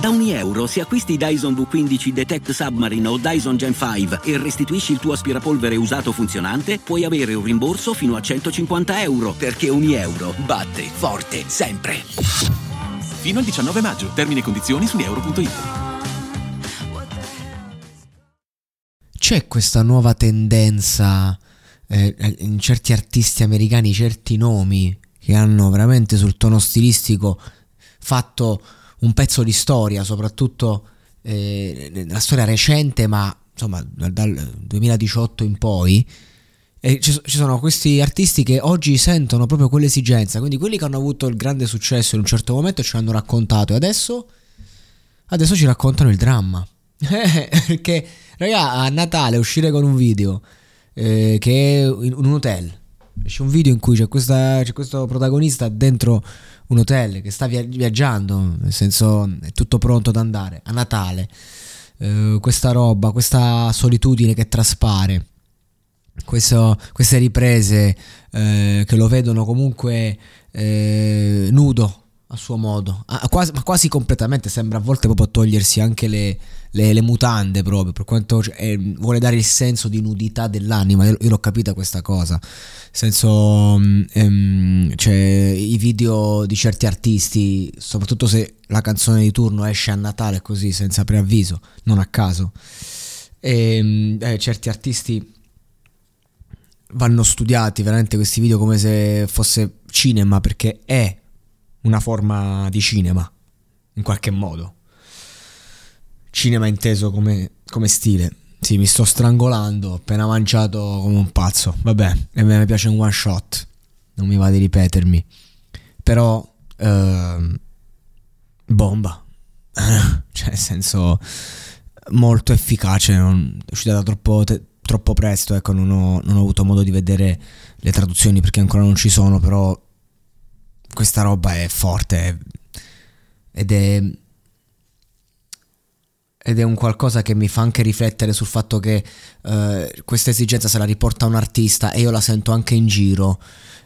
Da ogni euro, se acquisti Dyson V15 Detect Submarine o Dyson Gen 5 e restituisci il tuo aspirapolvere usato funzionante, puoi avere un rimborso fino a 150 euro, perché ogni euro batte forte sempre. Fino al 19 maggio. Termini e condizioni su euro.it. C'è questa nuova tendenza eh, in certi artisti americani, certi nomi che hanno veramente sul tono stilistico fatto un pezzo di storia, soprattutto eh, nella storia recente, ma insomma dal 2018 in poi. E ci, sono questi artisti che oggi sentono proprio quell'esigenza, quindi quelli che hanno avuto il grande successo in un certo momento ci hanno raccontato e adesso, adesso ci raccontano il dramma. Perché, raga, a Natale uscire con un video eh, che è in un hotel, c'è un video in cui c'è, questa, c'è questo protagonista dentro un hotel che sta viaggiando, nel senso è tutto pronto ad andare a Natale. Uh, questa roba, questa solitudine che traspare, questo, queste riprese uh, che lo vedono comunque uh, nudo a suo modo, a, quasi, ma quasi completamente, sembra a volte proprio togliersi anche le, le, le mutande proprio, per quanto eh, vuole dare il senso di nudità dell'anima, io, io l'ho capita questa cosa, nel senso, ehm, cioè, i video di certi artisti, soprattutto se la canzone di turno esce a Natale così, senza preavviso, non a caso, e, ehm, eh, certi artisti vanno studiati veramente questi video come se fosse cinema, perché è una forma di cinema, in qualche modo. Cinema inteso come, come stile. Sì, mi sto strangolando, ho appena mangiato come un pazzo. Vabbè, a me piace un one shot, non mi va di ripetermi. Però, eh, bomba. cioè, nel senso, molto efficace, non, è uscita da troppo, te, troppo presto, ecco, non ho, non ho avuto modo di vedere le traduzioni perché ancora non ci sono, però questa roba è forte ed è ed è un qualcosa che mi fa anche riflettere sul fatto che eh, questa esigenza se la riporta un artista e io la sento anche in giro.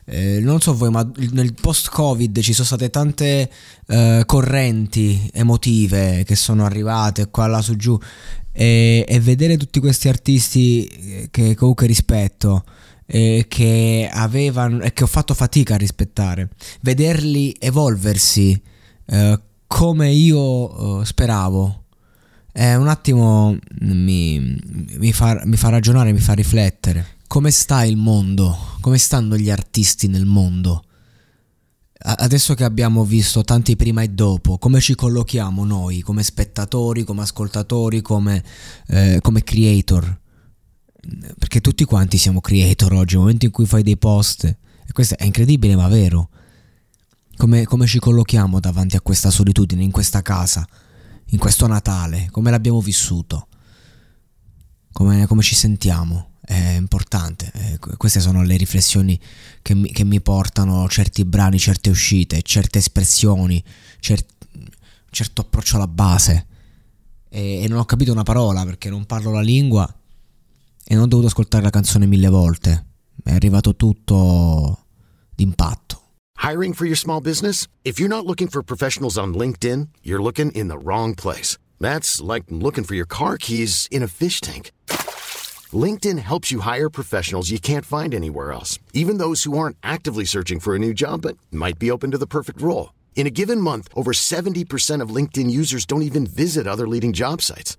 Eh, non so voi, ma nel post-Covid ci sono state tante eh, correnti emotive che sono arrivate qua, là, su, giù e, e vedere tutti questi artisti eh, che comunque rispetto eh, che avevano e che ho fatto fatica a rispettare, vederli evolversi eh, come io eh, speravo. Un attimo mi, mi, fa, mi fa ragionare, mi fa riflettere. Come sta il mondo? Come stanno gli artisti nel mondo? Adesso che abbiamo visto tanti prima e dopo, come ci collochiamo noi come spettatori, come ascoltatori, come, eh, come creator? Perché tutti quanti siamo creator oggi, nel momento in cui fai dei post, e questo è incredibile ma vero, come, come ci collochiamo davanti a questa solitudine, in questa casa, in questo Natale, come l'abbiamo vissuto, come, come ci sentiamo è importante. Eh, queste sono le riflessioni che mi, che mi, portano certi brani, certe uscite, certe espressioni, cer- certo approccio alla base. E, e, non ho capito una parola perché non parlo la lingua e non ho dovuto ascoltare la canzone mille volte. È arrivato tutto d'impatto. Hiring for your small business? If you're not looking for professionals on LinkedIn, you're looking in the wrong place. That's like looking for your car keys in a fish tank. LinkedIn helps you hire professionals you can't find anywhere else, even those who aren't actively searching for a new job but might be open to the perfect role. In a given month, over 70% of LinkedIn users don't even visit other leading job sites.